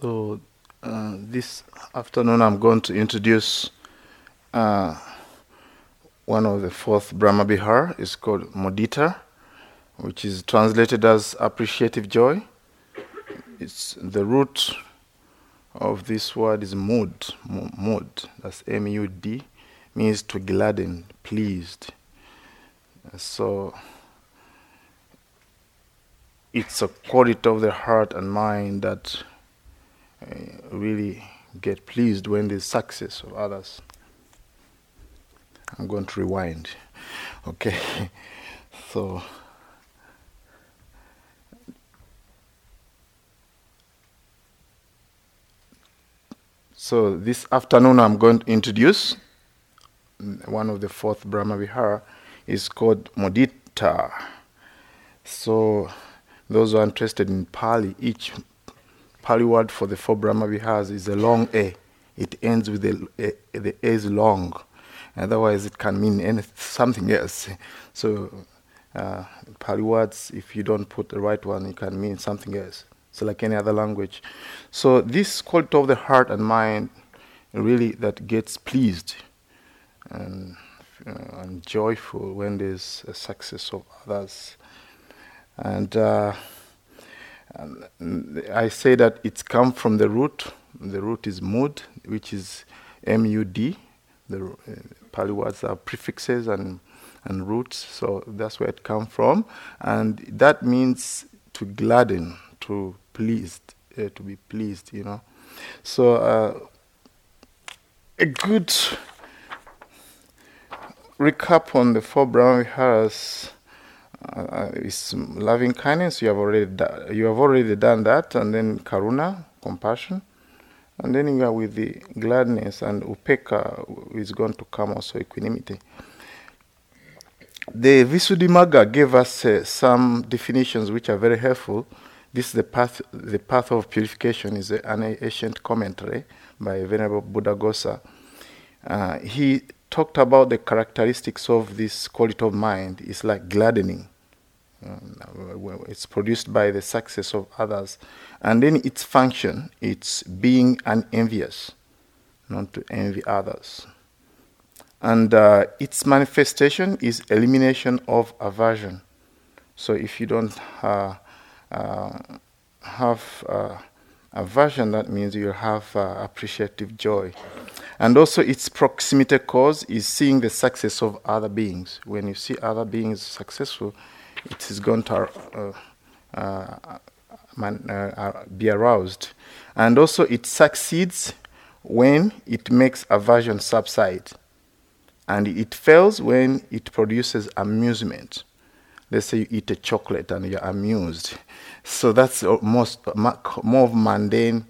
So uh, this afternoon I'm going to introduce uh, one of the fourth Brahma Vihara. It's called Mudita, which is translated as appreciative joy. It's the root of this word is mood, mood. That's M-U-D, means to gladden, pleased. So it's a quality of the heart and mind that Uh, really get pleased when there's success of others. I'm going to rewind. Okay. so So this afternoon I'm going to introduce one of the fourth Brahma Vihara is called Mudita. So those who are interested in Pali, each Pali word for the four Brahma Viharas is a long A. It ends with the A, the A is long. Otherwise, it can mean something else. So, uh, Pali words, if you don't put the right one, it can mean something else. So, like any other language. So, this quality of the heart and mind really that gets pleased and, uh, and joyful when there's a success of others. And uh, I say that it's come from the root. The root is mud, which is M-U-D. The uh, Pali words are prefixes and and roots, so that's where it comes from, and that means to gladden, to pleased, uh, to be pleased, you know. So uh, a good recap on the four Brahma Viharas uh, is loving kindness. You have already you have already done that, and then karuna, compassion, and then you are with the gladness, and upekkha is going to come also equanimity. The Visuddhimagga gave us uh, some definitions which are very helpful. This is the path, the path of purification is an ancient commentary by Venerable Buddhaghosa. Uh, he talked about the characteristics of this quality of mind. It's like gladdening. Um, it's produced by the success of others. And then its function, it's being unenvious, not to envy others. And uh, its manifestation is elimination of aversion. So if you don't uh, uh, have uh, aversion, that means you have uh, appreciative joy. And also, its proximity cause is seeing the success of other beings. When you see other beings successful, it is going to uh, uh, man, uh, be aroused. And also, it succeeds when it makes aversion subside. And it fails when it produces amusement. Let's say you eat a chocolate and you're amused. So that's most, more mundane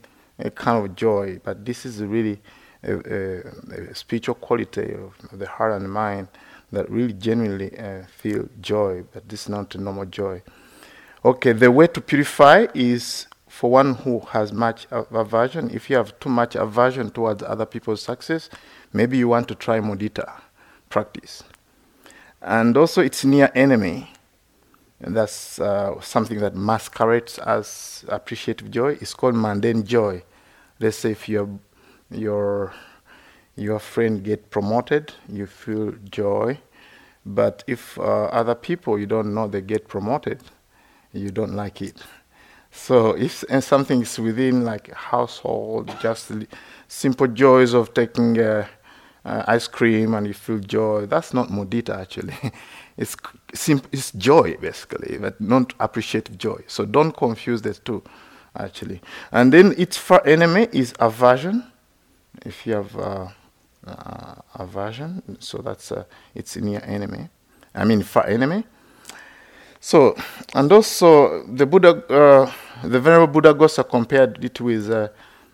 kind of joy. But this is really a, a, a spiritual quality of the heart and mind that really genuinely uh, feel joy, but this is not a normal joy. Okay, the way to purify is for one who has much aversion. If you have too much aversion towards other people's success, maybe you want to try mudita practice. And also, it's near enemy. And that's uh, something that masquerades as appreciative joy. It's called mundane joy. Let's say if your your your friend get promoted, you feel joy. But if uh, other people you don't know they get promoted, you don't like it. So if something is within like household, just simple joys of taking uh, uh, ice cream and you feel joy, that's not mudita actually. it's sim- it's joy basically, but not appreciative joy. So don't confuse the two actually. And then its far enemy is aversion. If you have uh, uh, aversion. So that's uh, its near enemy. I mean far enemy. So and also the Buddha, uh, the Venerable Buddhaghosa compared it with uh,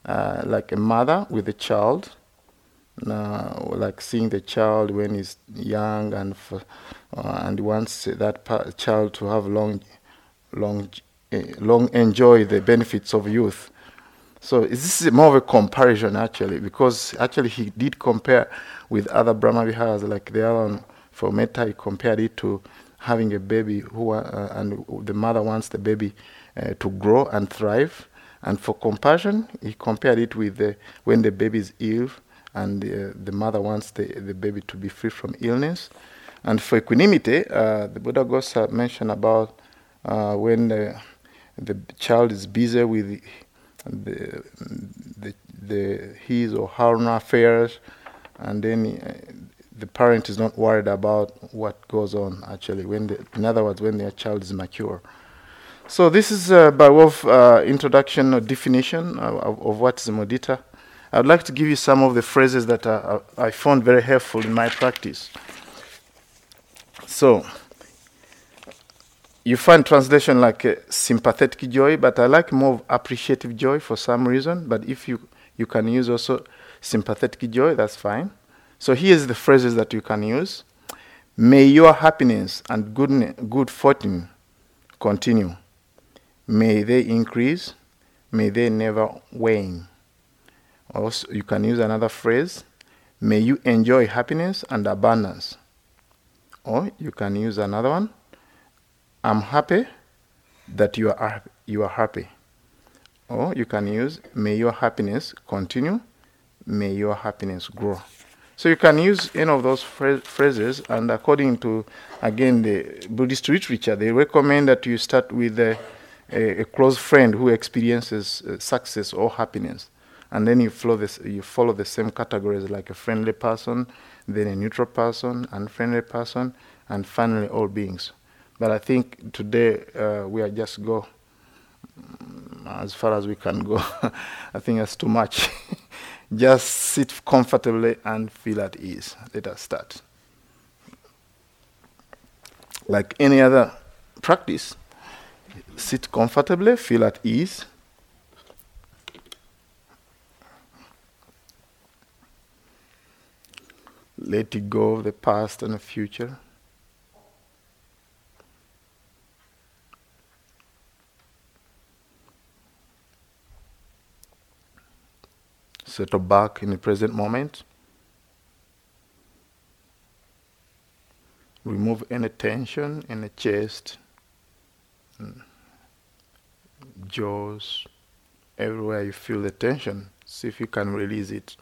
uh, like a mother with a child. like seeing the child when he's young and f- uh, and wants that pa- child to have long, long, long enjoy the benefits of youth so this is more of a comparison actually, because actually he did compare with other Brahma Viharas, like the other one for Metta, he compared it to having a baby who uh, and the mother wants the baby uh, to grow and thrive, And for compassion, he compared it with the, when the baby is ill and uh, the mother wants the, the baby to be free from illness. And for equanimity, uh, the Buddhaghosa mentioned about uh, when the, the child is busy with the, the, his or her affairs, and then uh, the parent is not worried about what goes on actually. When the, in other words, when their child is mature. So this is uh, by way of uh, introduction or definition of, of, what is mudita. I'd like to give you some of the phrases that I, I found very helpful in my practice. So, you find translation like uh, sympathetic joy, but I like more appreciative joy for some reason. But if you, you can use also sympathetic joy, that's fine. So here's the phrases that you can use. May your happiness and good, good fortune continue. May they increase. May they never wane. Also, you can use another phrase. May you enjoy happiness and abundance. Or you can use another one. I'm happy that you are, you are happy. Or you can use, may your happiness continue, may your happiness grow. So you can use any of those phrases, and according to, again, the Buddhist literature, they recommend that you start with a, a, a close friend who experiences uh, success or happiness. And then you follow, this, you follow the same categories like a friendly person, then a neutral person, unfriendly person, and finally all beings. But I think today uh, we are just go mm, as far as we can go. I think that's too much. just sit comfortably and feel at ease. Let us start. Like any other practice, sit comfortably, feel at ease. Let it go of the past and the future. Settle back in the present moment. Remove any tension in the chest, mm, jaws, everywhere you feel the tension. See if you can release it.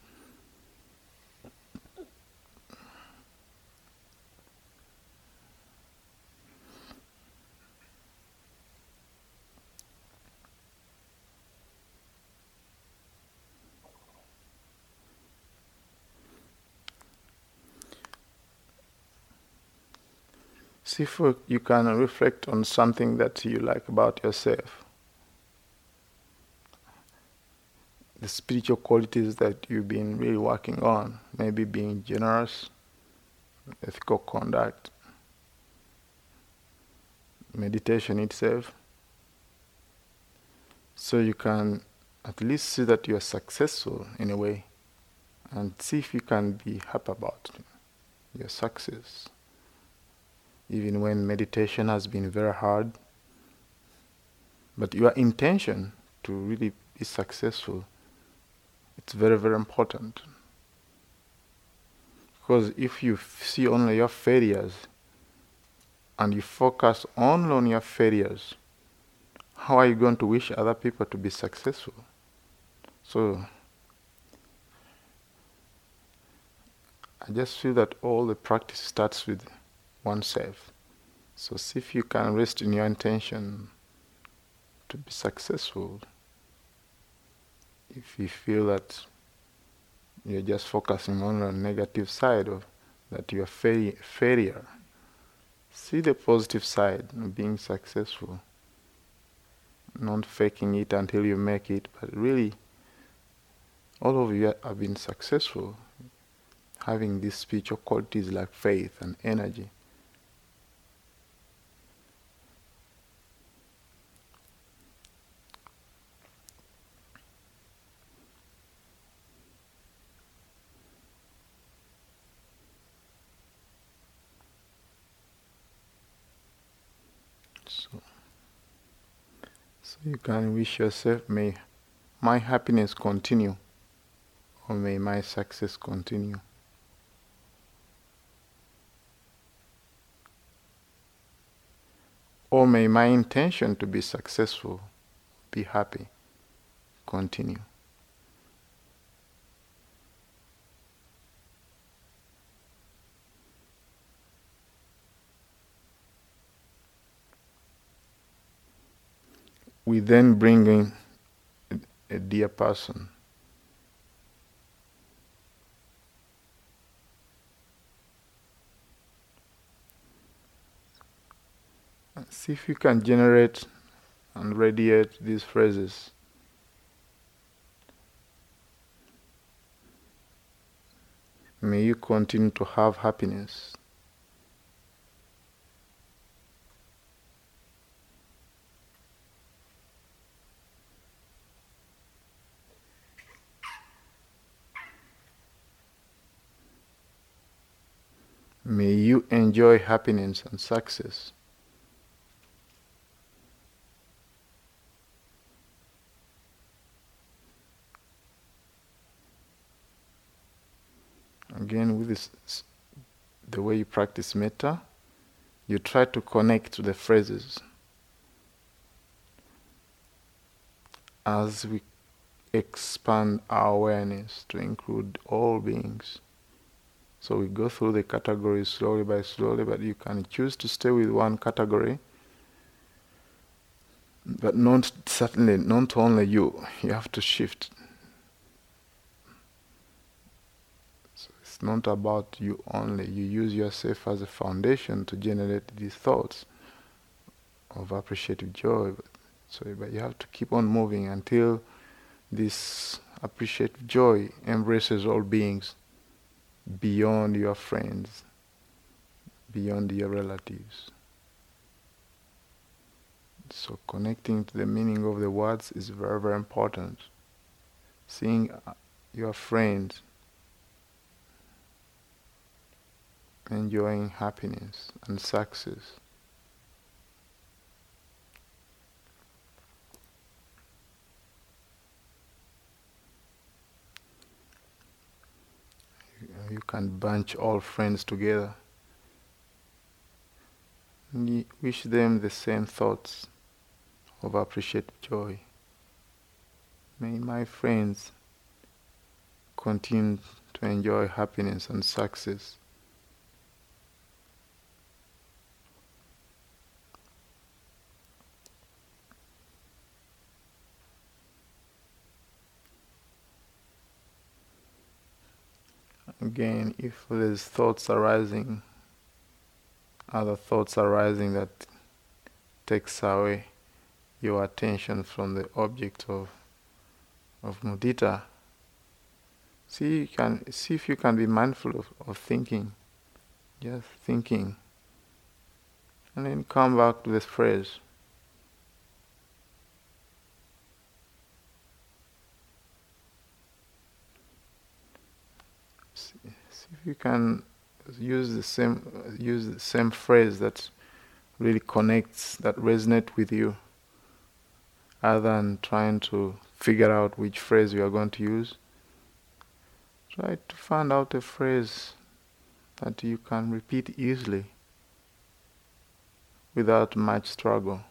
See if you can reflect on something that you like about yourself. The spiritual qualities that you've been really working on, maybe being generous, ethical conduct, meditation itself. So you can at least see that you are successful in a way and see if you can be happy about your success even when meditation has been very hard. But your intention to really be successful, it's very, very important. Because if you see only your failures and you focus only on your failures, how are you going to wish other people to be successful? So, I just feel that all the practice starts with oneself. So see if you can rest in your intention to be successful. If you feel that you're just focusing on the negative side of that you're fa- failure, see the positive side of being successful. Not faking it until you make it, but really, all of you have been successful having these spiritual qualities like faith and energy. So you can wish yourself, may my happiness continue, or may my success continue. Or may my intention to be successful be happy. continue. We then bring in a dear person. See if you can generate and radiate these phrases. May you continue to have happiness. May you enjoy happiness and success. Again, with this, the way you practice metta, you try to connect to the phrases. As we expand our awareness to include all beings. So we go through the categories slowly by slowly, but you can choose to stay with one category. But not certainly not only you. You have to shift. So it's not about you only. You use yourself as a foundation to generate these thoughts of appreciative joy. So, but you have to keep on moving until this appreciative joy embraces all beings beyond your friends, beyond your relatives. So connecting to the meaning of the words is very, very important. Seeing uh, your friends enjoying happiness and success. You can bunch all friends together. Wish them the same thoughts of appreciative joy. May my friends continue to enjoy happiness and success. Again, if there's thoughts arising, other thoughts arising that takes away your attention from the object of of mudita, see you can see if you can be mindful of, of thinking, just thinking, and then come back to this phrase. See, see if you can use the same use the same phrase that really connects that resonate with you other than trying to figure out which phrase you are going to use. Try to find out a phrase that you can repeat easily without much struggle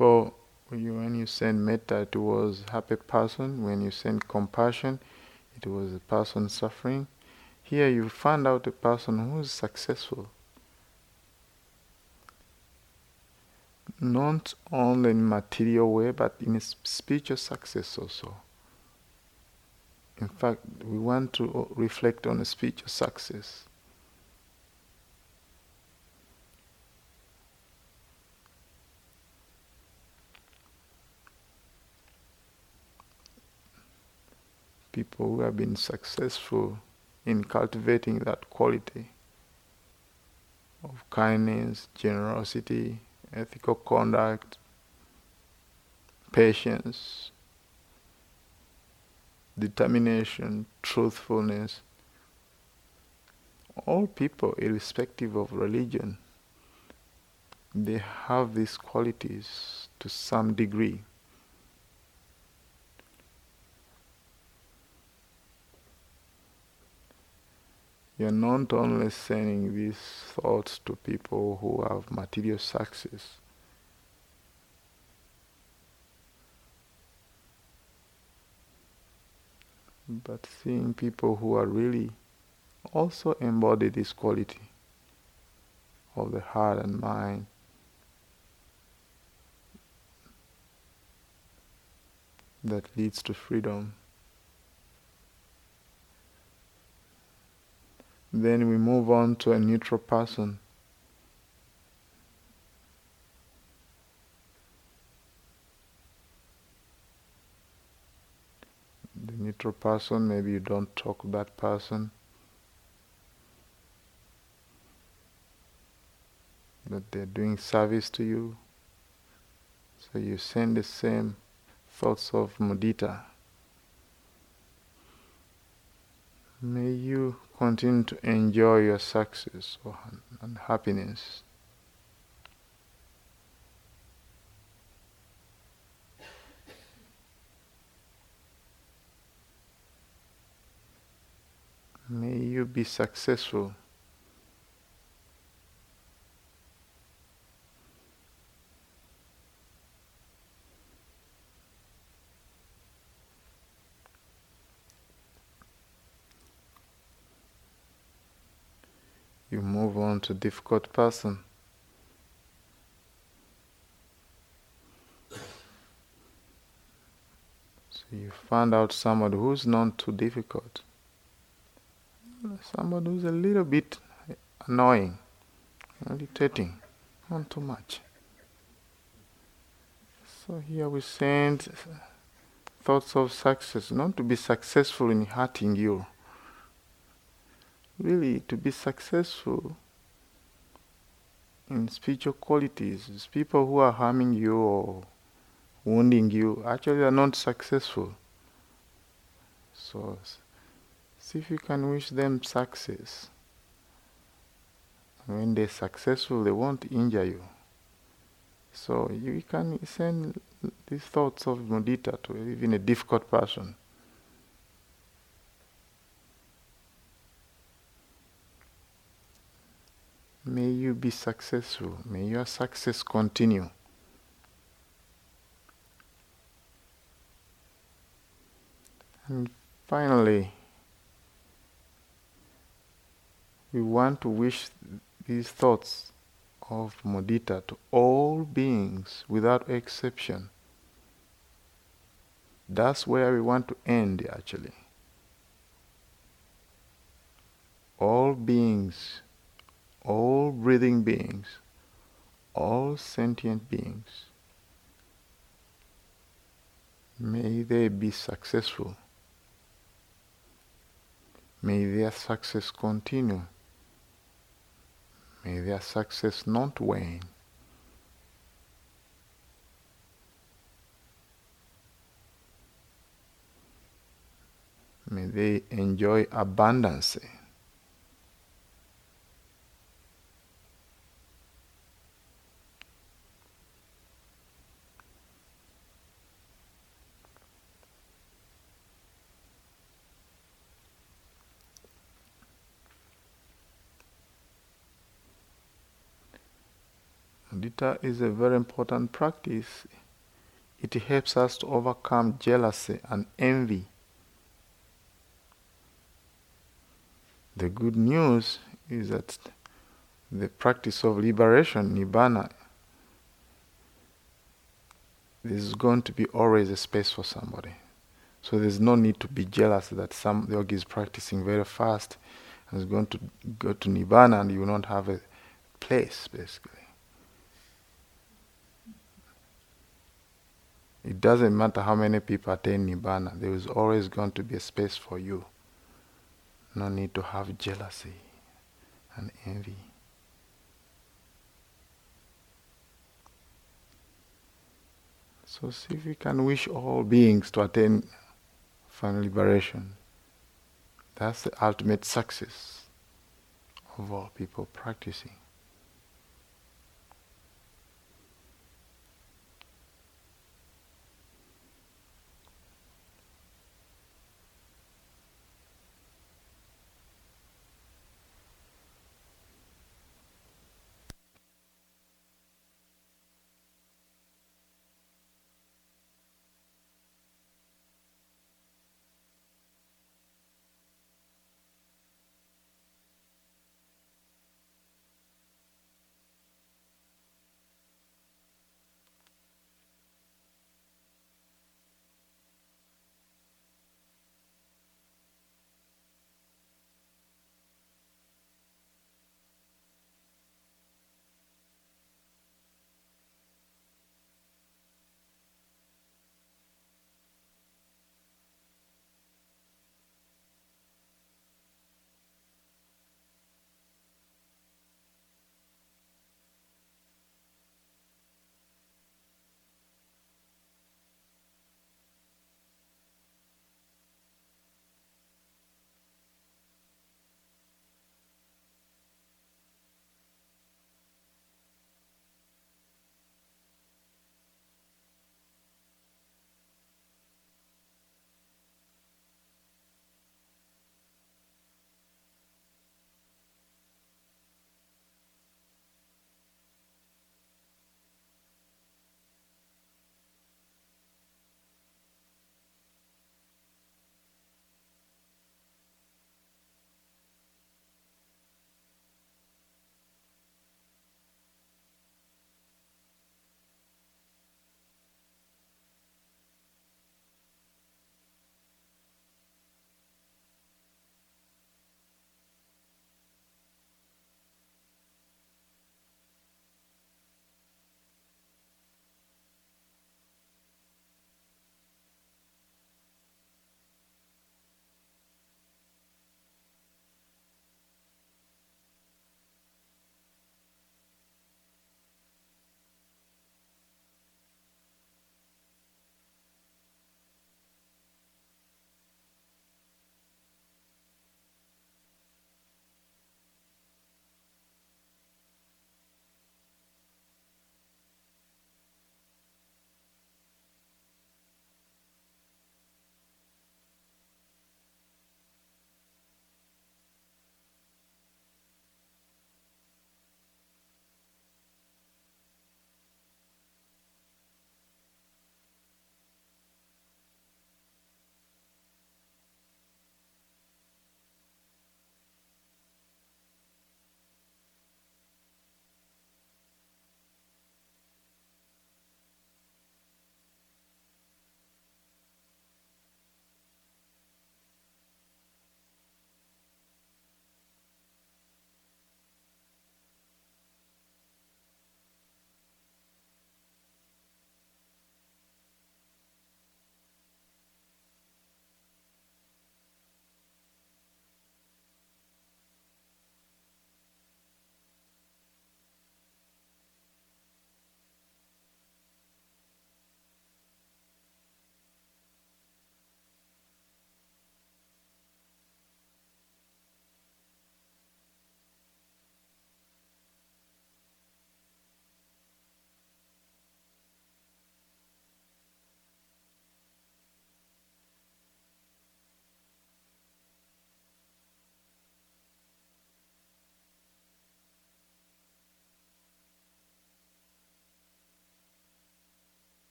You, when you send metta, it was a happy person. When you send compassion, it was a person suffering. Here, you find out a person who is successful. Not only in material way, but in spiritual success also. In fact, we want to reflect on spiritual success. People who have been successful in cultivating that quality of kindness, generosity, ethical conduct, patience, determination, truthfulness, all people, irrespective of religion, they have these qualities to some degree. You're not only sending these thoughts to people who have material success, but seeing people who are really also embody this quality of the heart and mind. That leads to freedom. Then we move on to a neutral person. The neutral person, maybe you don't talk that person. But they're doing service to you. So you send the same thoughts of mudita. May you continue to enjoy your success and happiness. May you be successful. You on to difficult person. So you find out somebody who's not too difficult. Somebody who's a little bit annoying, irritating, not too much. So here we send thoughts of success, not to be successful in hurting you really to be successful in spiritual qualities, people who are harming you or wounding you actually are not successful. So, see if you can wish them success. When they're successful, they won't injure you. So, you can send these thoughts of mudita to even a difficult person. May you be successful. May your success continue. And finally, we want to wish these thoughts of mudita to all beings without exception. That's where we want to end actually. All beings all breathing beings, all sentient beings, may they be successful. May their success continue. May their success not wane. May they enjoy abundance. Mudita is a very important practice. It helps us to overcome jealousy and envy. The good news is that the practice of liberation, Nibbana, there's going to be always a space for somebody. So there's no need to be jealous that some yogi is practicing very fast and is going to go to Nibbana and you will not have a place, basically. It doesn't matter how many people attain Nibbana, there is always going to be a space for you. No need to have jealousy and envy. So see if we can wish all beings to attain final liberation. That's the ultimate success of all people practicing.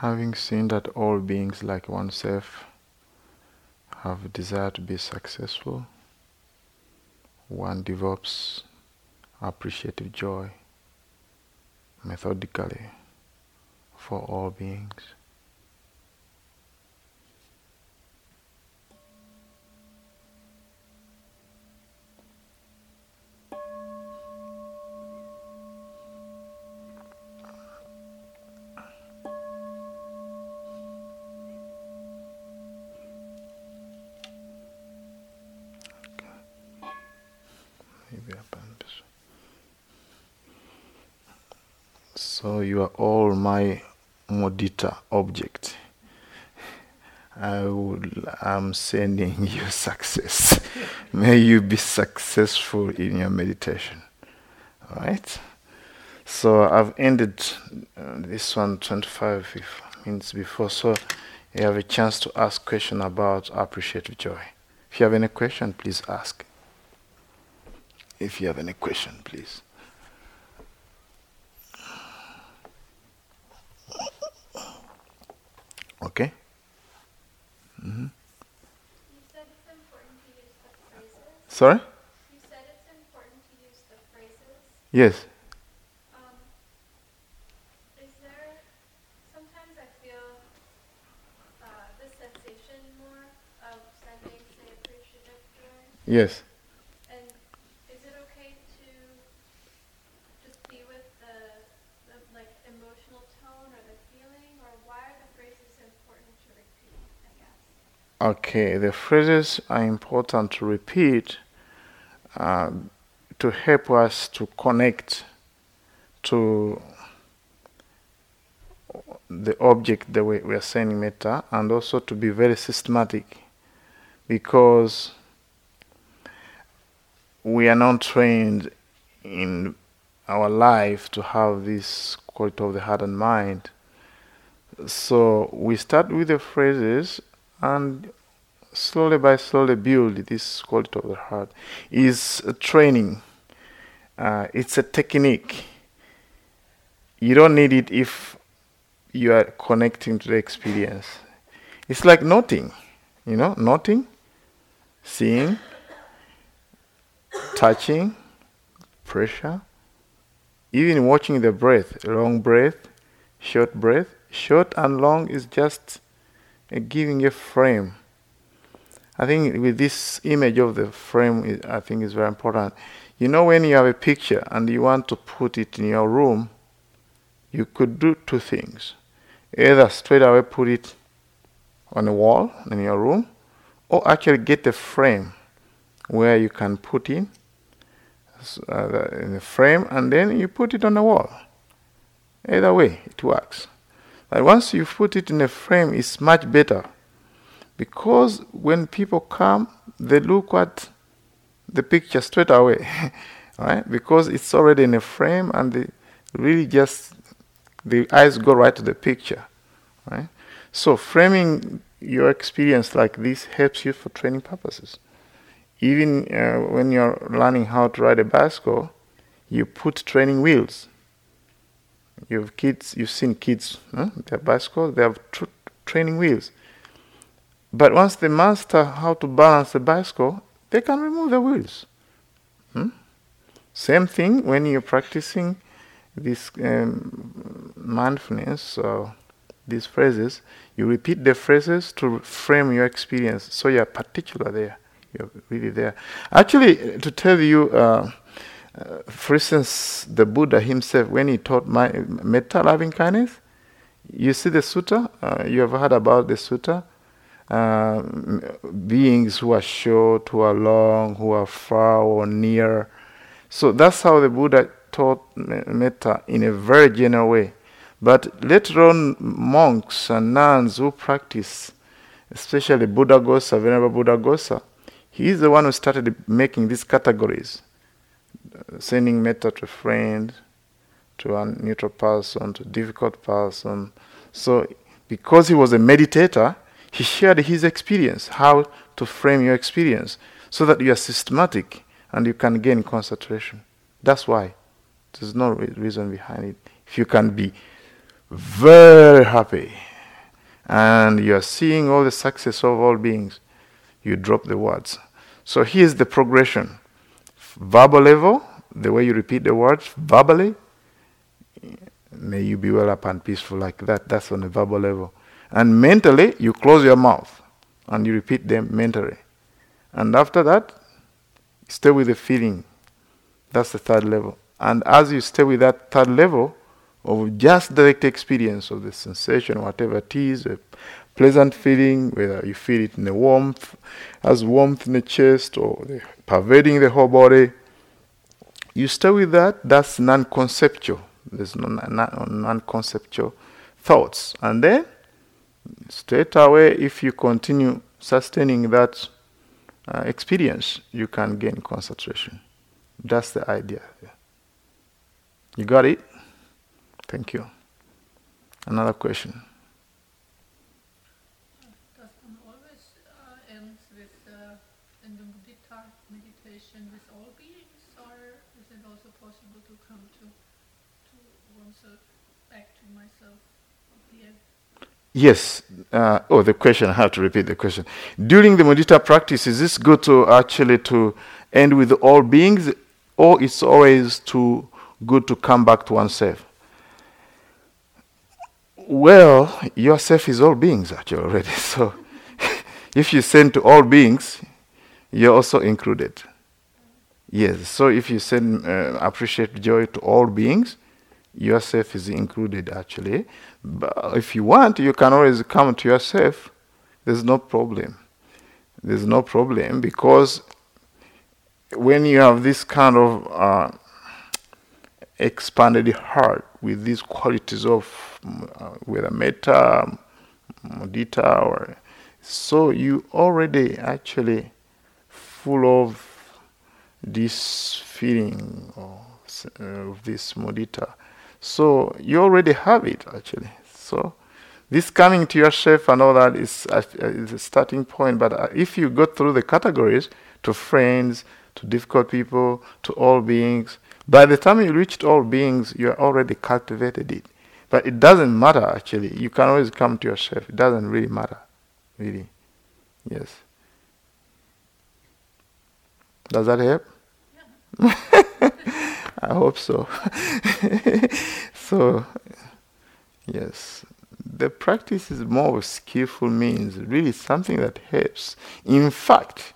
Having seen that all beings like oneself have a desire to be successful, one develops appreciative joy methodically for all beings. Mudita object. I I'm sending you success. May you be successful in your meditation. All right? So I've ended uh, this one 25 minutes before, so you have a chance to ask question about appreciative joy. If you have any question, please ask. If you have any question, please. Okay? Mm-hmm. Sorry? You said it's important to use the phrases. Yes. Um, is there, sometimes I feel uh, the sensation more of sending, say, appreciative joy. Yes. And is it okay to just be with the, the like emotional tone or the feeling, or why are the phrases important to repeat? I guess. Okay, the phrases are important to repeat uh, to help us to connect to the object that we, we are saying metta and also to be very systematic because we are not trained in our life to have this quality of the heart and mind. So we start with the phrases and slowly by slowly build this quality of the heart. Is a training. Uh, it's a technique. You don't need it if you are connecting to the experience. It's like noting, you know, noting, seeing, touching, pressure, even watching the breath, long breath, short breath. Short and long is just giving a frame. I think with this image of the frame, I think is very important. You know, when you have a picture and you want to put it in your room, you could do two things. Either straight away put it on a wall in your room, or actually get a frame where you can put in uh, in the frame and then you put it on the wall. Either way, it works. But once you put it in a frame, it's much better because when people come, they look at the picture straight away, right? Because it's already in a frame and they really just the eyes go right to the picture, right? So framing your experience like this helps you for training purposes. Even uh, when you're learning how to ride a bicycle, you put training wheels. You've kids, you've seen kids, huh? their bicycles. they have tr- training wheels. But once they master how to balance the bicycle, they can remove the wheels. Hmm? Same thing when you're practicing this um, mindfulness, or these phrases, you repeat the phrases to frame your experience. So you're particular there. You're really there. Actually, to tell you, uh, uh, for instance, the Buddha himself, when he taught my metta, loving kindness, you see the sutta. Uh, you have heard about the sutta. Uh, beings who are short, who are long, who are far or near. So that's how the Buddha taught metta in a very general way. But later on, monks and nuns who practice, especially Buddhaghosa, Venerable Buddhaghosa, he is the one who started making these categories, sending metta to a friend, to a neutral person, to difficult person. So, because he was a meditator, he shared his experience, how to frame your experience, so that you are systematic and you can gain concentration. That's why. There's no re- reason behind it. If you can be very happy, and you are seeing all the success of all beings, you drop the words. So here's the progression verbal level, the way you repeat the words verbally, may you be well up and peaceful like that. That's on the verbal level. And mentally, you close your mouth and you repeat them mentally. And after that, stay with the feeling. That's the third level. And as you stay with that third level of just direct experience of the sensation, whatever it is, pleasant feeling, whether you feel it in the warmth, as warmth in the chest or the, pervading the whole body, you stay with that. That's non-conceptual. There's no non-conceptual thoughts. And then, straight away, if you continue sustaining that uh, experience, you can gain concentration. That's the idea. You got it? Thank you. Another question. Does one always uh, end with, uh, in the mudita meditation with all beings, or is it also possible to come to, to oneself, back to myself at the end? Yes. Uh, oh, the question. I have to repeat the question. During the mudita practice, is this good to actually to end with all beings, or it's always too good to come back to oneself? Well, yourself is all beings actually already. So, if you send to all beings, you're also included. Yes. So if you send uh, appreciate joy to all beings, yourself is included actually. But if you want, you can always come to yourself. There's no problem. There's no problem because when you have this kind of uh, expanded heart with these qualities of uh, whether metta, mudita, or so you already actually full of this feeling of, uh, of this mudita. So you already have it actually. So this coming to yourself and all that is, uh, is a starting point. But uh, if you go through the categories to friends, to difficult people, to all beings, by the time you reached all beings, you are already cultivated it. But it doesn't matter actually. You can always come to yourself. It doesn't really matter. Really. Yes. Does that help? Yeah. I hope so. so, yes, the practice is more of skillful means, really something that helps. In fact,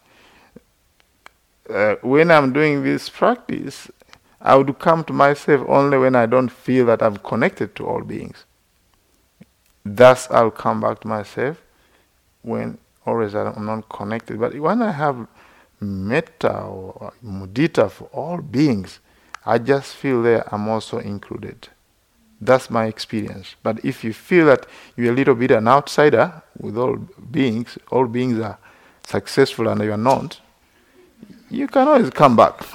uh, when I'm doing this practice, I would come to myself only when I don't feel that I'm connected to all beings. Thus, I'll come back to myself when always I'm not connected. But when I have metta or mudita for all beings, I just feel there I'm also included. That's my experience. But if you feel that you're a little bit an outsider with all beings, all beings are successful and you're not, you can always come back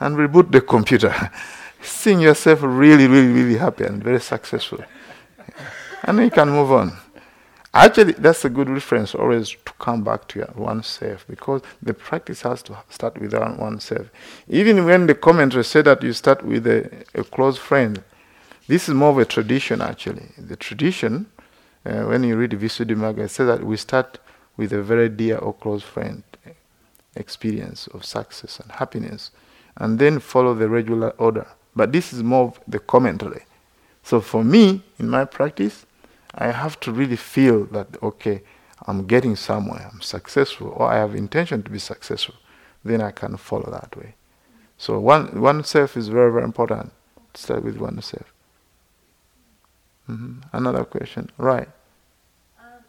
and reboot the computer. Seeing yourself really, really, really happy and very successful. And you can move on. Actually, that's a good reference always to come back to oneself because the practice has to start with oneself. Even when the commentary said that you start with a, a close friend, this is more of a tradition actually. The tradition, uh, when you read Visuddhimagga, it says that we start with a very dear or close friend experience of success and happiness, and then follow the regular order. But this is more of the commentary. So for me, in my practice, I have to really feel that, okay, I'm getting somewhere, I'm successful, or I have intention to be successful. Then I can follow that way. So one oneself is very, very important. Start with oneself. Mm-hmm. Another question, right? Um,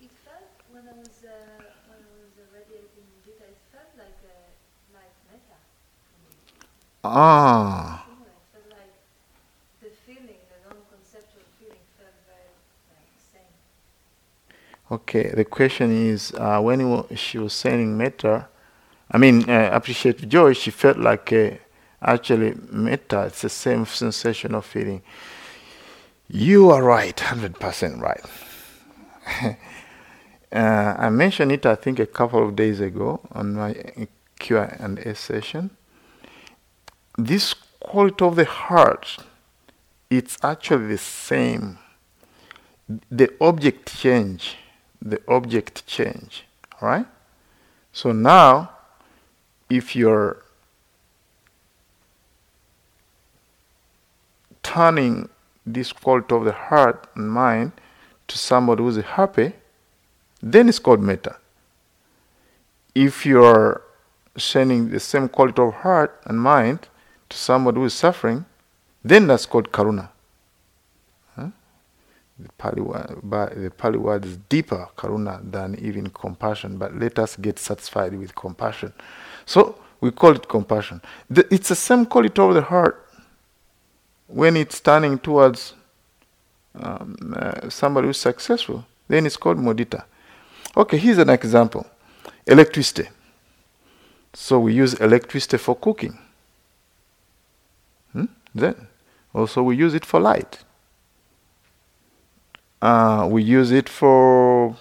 it felt when I was uh, when I was uh, radiating mudita, it felt like a like metta. Ah, You know, it felt like the feeling, the non-conceptual feeling, felt very like the same. Okay. The question is, uh, when she was saying Metta, I mean, uh, appreciate joy, she felt like uh, actually Metta, it's the same sensation of feeling. You are right, 100% right. uh, I mentioned it, I think, a couple of days ago on my Q&A session. This quality of the heart, it's actually the same the object change, the object change, all right? So now, if you're turning this quality of the heart and mind to somebody who's happy, then it's called metta. If you're sending the same quality of heart and mind to somebody who is suffering, then that's called karuna. The, Pali word, the Pali word is deeper, karuna, than even compassion, but let us get satisfied with compassion. So we call it compassion. The, it's the same quality of the heart when it's turning towards um, uh, somebody who's successful, then it's called mudita. Okay, here's an example electricity. So we use electricity for cooking. Hmm? Then also we use it for light. Uh, we use it for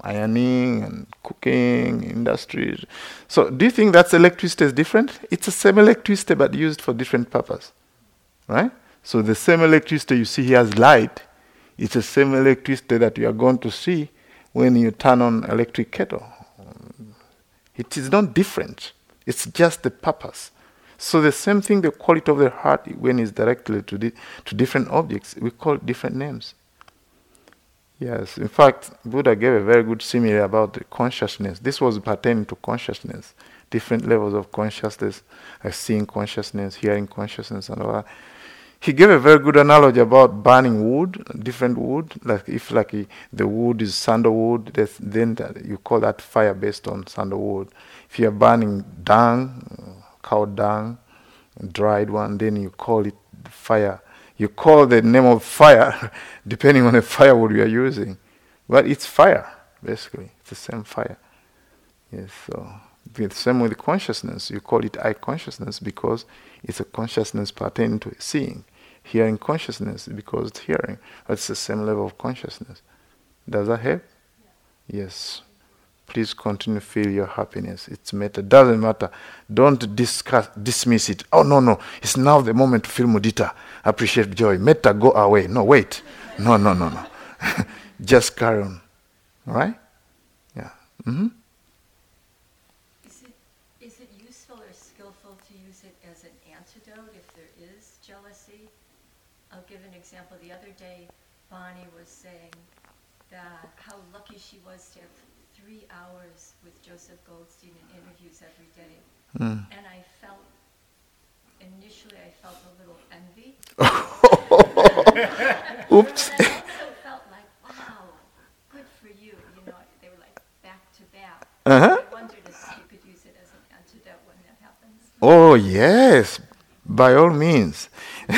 ironing and cooking industries. So do you think that's electricity is different? It's the same electricity but used for different purpose. Right? So the same electricity you see here as light, it's the same electricity that you are going to see when you turn on electric kettle. It is not different. It's just the purpose. So the same thing, the quality of the heart when it's directed to, to different objects, we call different names. Yes, in fact, Buddha gave a very good simile about the consciousness. This was pertaining to consciousness, different levels of consciousness, like seeing consciousness, hearing consciousness, and all that. He gave a very good analogy about burning wood, different wood. Like if like the wood is sandalwood, then you call that fire based on sandalwood. If you are burning dung, cow dung, dried one, then you call it fire you call the name of fire depending on the firewood you are using. But it's fire, basically. It's the same fire. Yes, so the same with consciousness. You call it eye consciousness because it's a consciousness pertaining to seeing. Hearing consciousness because it's hearing. It's the same level of consciousness. Does that help? Yeah. Yes. Please continue to feel your happiness. It's matter. Doesn't matter. Don't discuss, dismiss it. Oh no, no. It's now the moment to feel mudita. Appreciate joy. Metta, go away. No, wait. No, no, no, no. Just carry on. All right? Yeah. Mm-hmm. Is it, is it useful or skillful to use it as an antidote if there is jealousy? I'll give an example. The other day, Bonnie was saying that how lucky she was to have three hours with Joseph Goldstein in interviews every day. Mm. And I felt, initially, I felt a little envy. Oops. And I also felt like, wow, good for you. You know, they were like back to back. Uh-huh. I wondered if you could use it as an antidote when that happens. Oh, yes, by all means.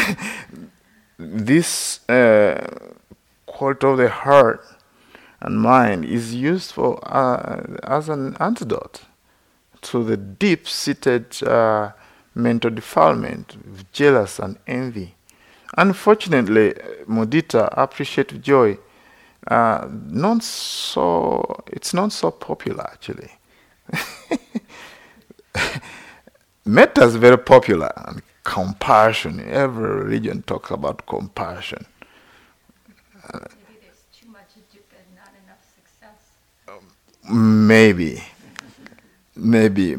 this uh, quality of the heart and mind is used for uh, as an antidote to the deep-seated uh, mental defilement, of jealous and envy. Unfortunately, mudita, appreciative joy, uh, not so. It's not so popular actually. Metta is very popular and compassion. Every religion talks about compassion. Maybe. Maybe.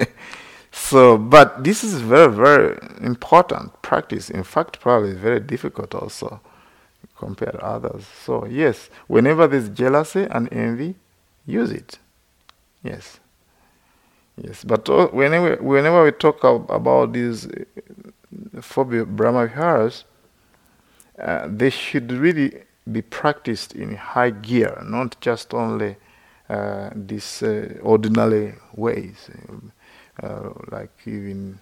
so, but this is very, very important practice. In fact, probably very difficult also compared to others. So, yes, whenever there's jealousy and envy, use it. Yes. Yes, but uh, whenever, whenever we talk about these uh, phobia Brahma uh, they should really be practiced in high gear, not just only these uh, ordinary ways, uh, like even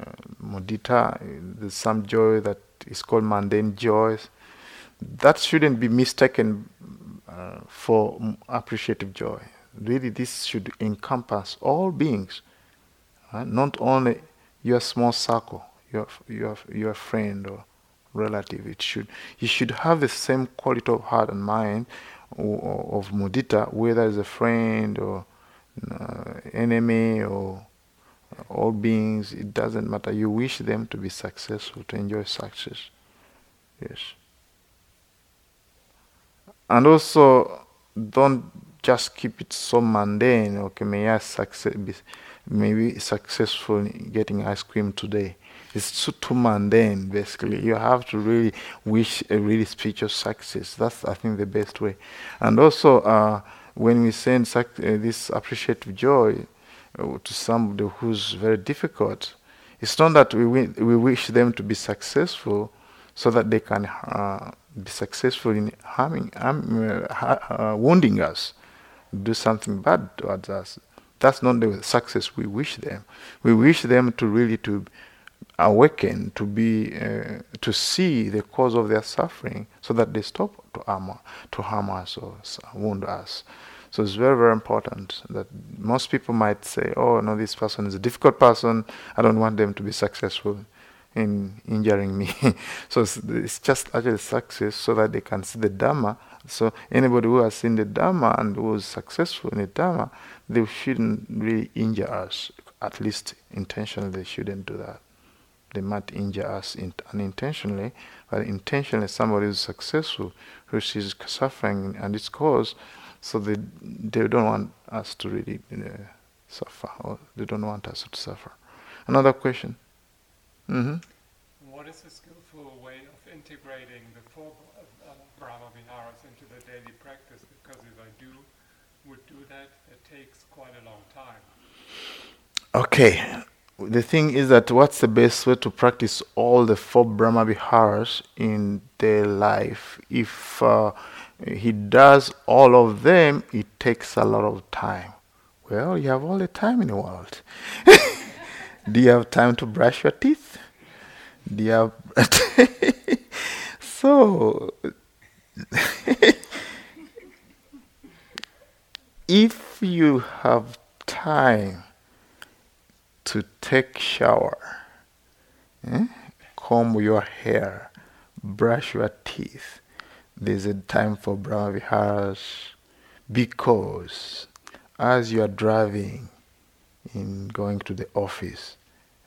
uh, mudita, there's some joy that is called mundane joys. That shouldn't be mistaken uh, for appreciative joy. Really, this should encompass all beings, right? not only your small circle, your, your, your friend or relative. It should, you should have the same quality of heart and mind of mudita, whether it's a friend or uh, enemy or all beings, it doesn't matter. You wish them to be successful, to enjoy success. Yes. and also don't just keep it so mundane. Okay, may I success, be, maybe successful in getting ice cream today. It's too, mundane, basically. You have to really wish a really spiritual success. That's, I think, the best way. And also, uh, when we send suc- uh, this appreciative joy uh, to somebody who's very difficult, it's not that we, wi- we wish them to be successful so that they can uh, be successful in harming, harm, ha- uh, wounding us, do something bad towards us. That's not the success we wish them. We wish them to really to awaken, to be, uh, to see the cause of their suffering, so that they stop to harm, to harm us or wound us. So it's very, very important that most people might say, "Oh, no, this person is a difficult person. I don't want them to be successful in injuring me." so it's, it's just actually success, so that they can see the Dharma. So anybody who has seen the Dharma and who is successful in the Dharma, they shouldn't really injure us. At least intentionally, they shouldn't do that. They might injure us in, unintentionally, but intentionally, somebody is successful who sees suffering and its cause, so they they don't want us to really uh, suffer, or they don't want us to suffer. Another question. hmm What is a skillful way of integrating the four uh, Brahma Viharas into the daily practice? Because if I do would do that, it takes quite a long time. Okay. The thing is that what's the best way to practice all the four Brahma Viharas in their life? If uh, he does all of them, it takes a lot of time. Well, you have all the time in the world. Do you have time to brush your teeth? Do you have. so. if you have time to take shower, eh, comb your hair, brush your teeth, there's a time for Brahma Viharas because as you are driving in going to the office,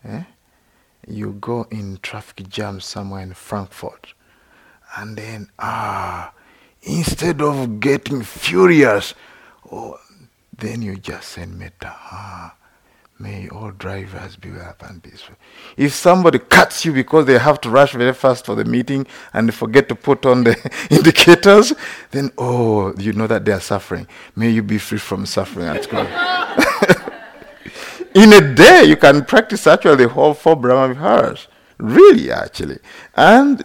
eh, you go in traffic jam somewhere in Frankfurt, and then ah, instead of getting furious, oh, then you just send metta. Ah, may all drivers be well and peaceful. If somebody cuts you because they have to rush very fast for the meeting and forget to put on the indicators, then oh, you know that they are suffering. May you be free from suffering at God. in a day you can practice actually the whole four Brahma Viharas. Really, actually. And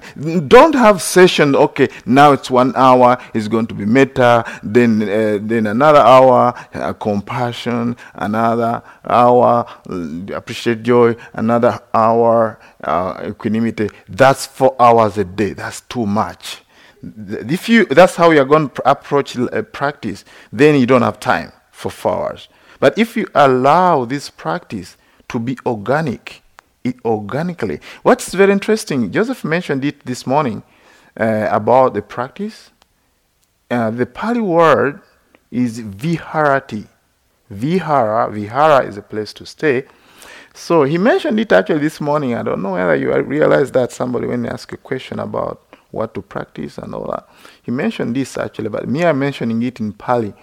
don't have session, okay, now it's one hour, it's going to be metta, then, uh, then another hour, uh, compassion, another hour, uh, appreciate joy, another hour, uh, equanimity. That's four hours a day. That's too much. If you, that's how you're going to approach uh, practice, then you don't have time for four hours. But if you allow this practice to be organic, organically. What's very interesting, Joseph mentioned it this morning uh, about the practice. Uh, the Pali word is viharati. Vihara, vihara is a place to stay. So he mentioned it actually this morning. I don't know whether you realized that somebody when they ask a question about what to practice and all that. He mentioned this actually, but me I'm mentioning it in Pali.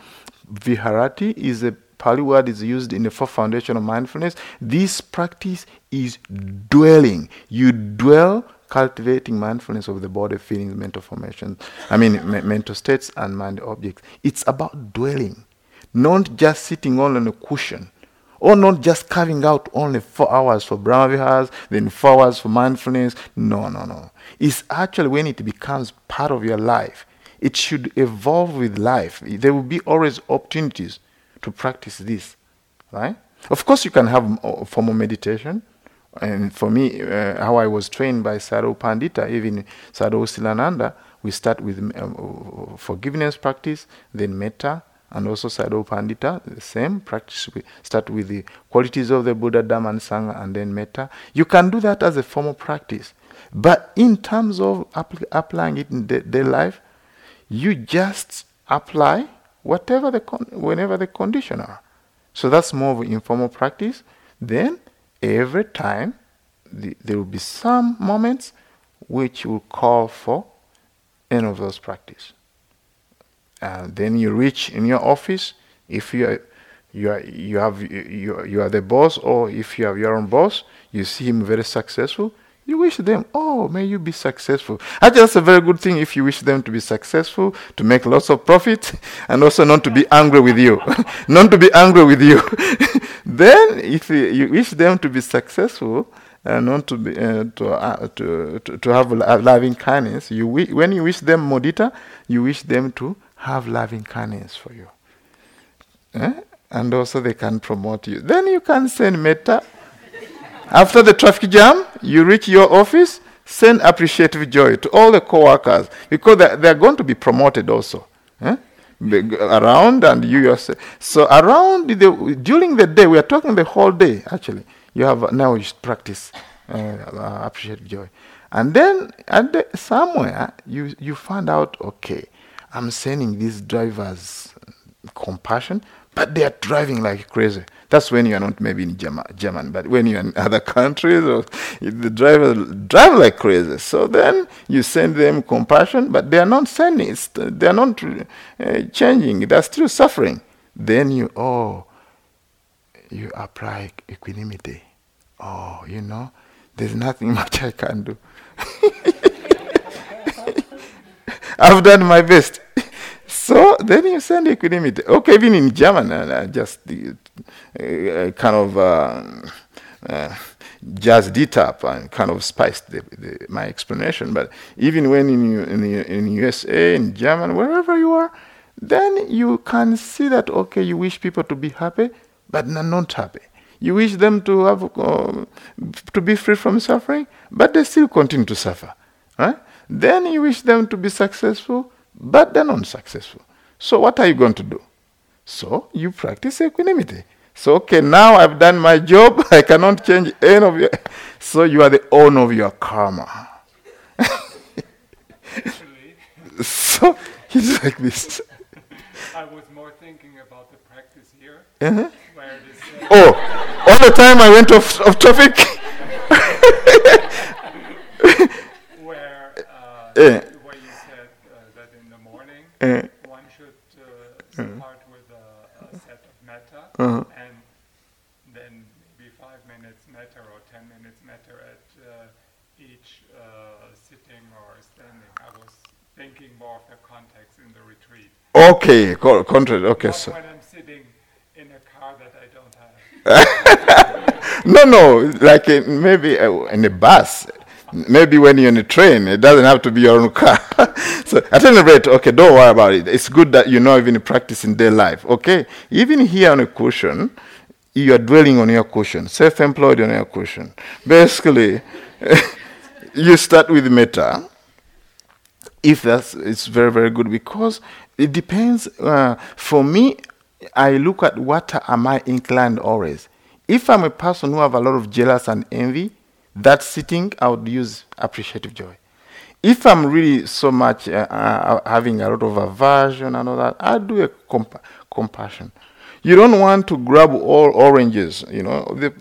Viharati is a Pali word is used in the four foundation of mindfulness. This practice is dwelling. You dwell cultivating mindfulness of the body, feelings, mental formation. I mean, me- mental states and mind objects. It's about dwelling, not just sitting on a cushion, or not just carving out only four hours for Brahma Viharas, then four hours for mindfulness. No, no, no. It's actually when it becomes part of your life. It should evolve with life. There will be always opportunities to practice this, right? Of course, you can have formal meditation. And for me, uh, how I was trained by Sayadaw Pandita, even Sayadaw Silananda, we start with um, forgiveness practice, then metta, and also Sayadaw Pandita, the same practice. We start with the qualities of the Buddha, Dhamma, and Sangha, and then metta. You can do that as a formal practice. But in terms of apply, applying it in daily life, you just apply whatever the con- whenever the condition are. So that's more of informal practice. Then every time the, there will be some moments which will call for any of those practice. And then you reach in your office. If you are, you are, you have you, you are the boss, or if you have your own boss, you see him very successful. You wish them, oh, may you be successful. Actually, that's a very good thing if you wish them to be successful, to make lots of profit, and also not to be angry with you. not to be angry with you. then, if you, wish them to be successful, and not to be uh, to, uh, to, to to have loving kindness. You wi- when you wish them mudita, you wish them to have loving kindness for you, Eh? and also they can promote you. Then you can send metta. After the traffic jam, you reach your office. Send appreciative joy to all the co-workers because they they are going to be promoted also. eh? Around and you yourself. So around the during the day, we are talking the whole day actually you have now you practice uh, uh, appreciate joy and then at the, somewhere you you find out okay i'm sending these drivers compassion but they are driving like crazy that's when you are not maybe in German, but when you're in other countries or the drivers drive like crazy so then you send them compassion but they are not sending they are not uh, changing they're still suffering then you oh you apply equanimity. Oh, you know, there's nothing much I can do. I've done my best. So then you send equanimity. Okay, even in German, uh, uh, just kind of uh, uh, jazzed it up and kind of spiced the, the, my explanation. But even when in, in, in USA, in German, wherever you are, then you can see that, okay, you wish people to be happy, but not happy. You wish them to have uh, to be free from suffering, but they still continue to suffer. Right? Then you wish them to be successful, but they're not successful. So what are you going to do? So you practice equanimity. So okay, now I've done my job. I cannot change any of your. So you are the owner of your karma. So he's like this. I was more thinking about the practice here, Uh-huh. where it is said, Oh, all the time I went off, off topic. where, uh, Eh. where you said uh, that in the morning Eh. one should uh, start with a, a set of metta Uh-huh. and then maybe five minutes metta or ten minutes metta at uh, each uh, sitting or standing. I was thinking more of the context in the retreat. Okay, co- contrary. Okay, so when I'm sitting in a car that I don't have. no, no, like in, maybe uh, in a bus. Maybe when you're in a train, it doesn't have to be your own car. so at any rate, okay, don't worry about it. It's good that you know even practice in their life. Okay, even here on a cushion, you are dwelling on your cushion, self-employed on your cushion. Basically, you start with metta. if that's it's very very good because it depends uh, for me i look at what am i inclined always. If i'm a person who have a lot of jealous and envy that sitting i would use appreciative joy. If i'm really so much uh, uh, having a lot of aversion and all that i do a compa- compassion. You don't want to grab all oranges you know the,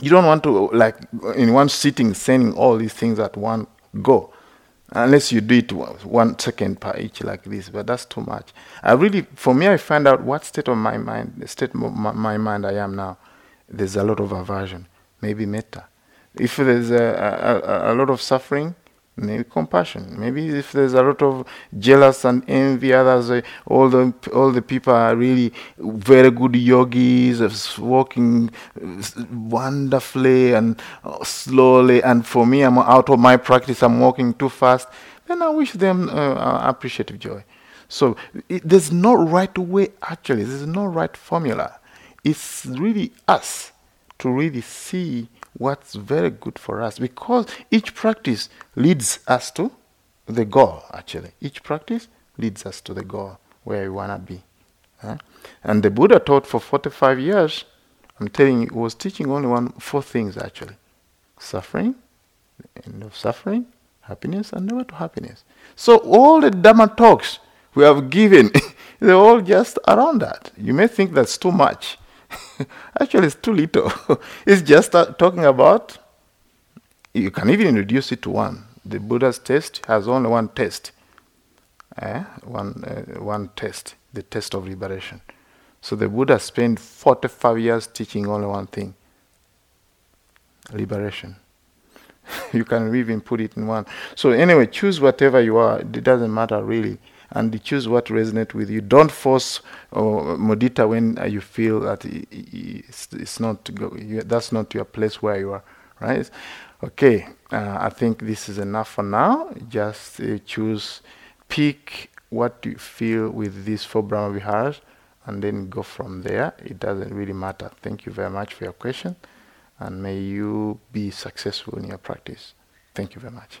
you don't want to like in one sitting sending all these things at one go unless you do it one second per each like this but that's too much. I really for me i find out what state of my mind the state of my, mind i am now. There's a lot of aversion maybe metta. If there's a, a- a lot of suffering maybe compassion. Maybe if there's a lot of jealous and envy others uh, all the all the people are really very good yogis uh, walking uh, wonderfully and uh, slowly. And for me i'm out of my practice i'm walking too fast. Then i wish them appreciative joy. So it, there's no right way actually. There's no right formula. It's really us to really see what's very good for us because each practice leads us to the goal actually. Each practice leads us to the goal where we want to be huh? and the buddha taught for 45 years i'm telling you he was teaching only one four things actually. Suffering the end of suffering happiness and the way to happiness. So all the dhamma talks we have given they're all just around that. You may think that's too much Actually, it's too little. it's just uh, talking about, you can even reduce it to one. The Buddha's test has only one test. eh, one, uh, one test, the test of liberation. So the Buddha spent 45 years teaching only one thing liberation. you can even put it in one. So, anyway, choose whatever you are, it doesn't matter really. And you choose what resonates with you. Don't force uh, mudita when uh, you feel that it's, it's not you, that's not your place where you are, right? Okay, uh, I think this is enough for now. Just uh, choose, pick what you feel with these four Brahma Viharas and then go from there. It doesn't really matter. Thank you very much for your question and may you be successful in your practice. Thank you very much.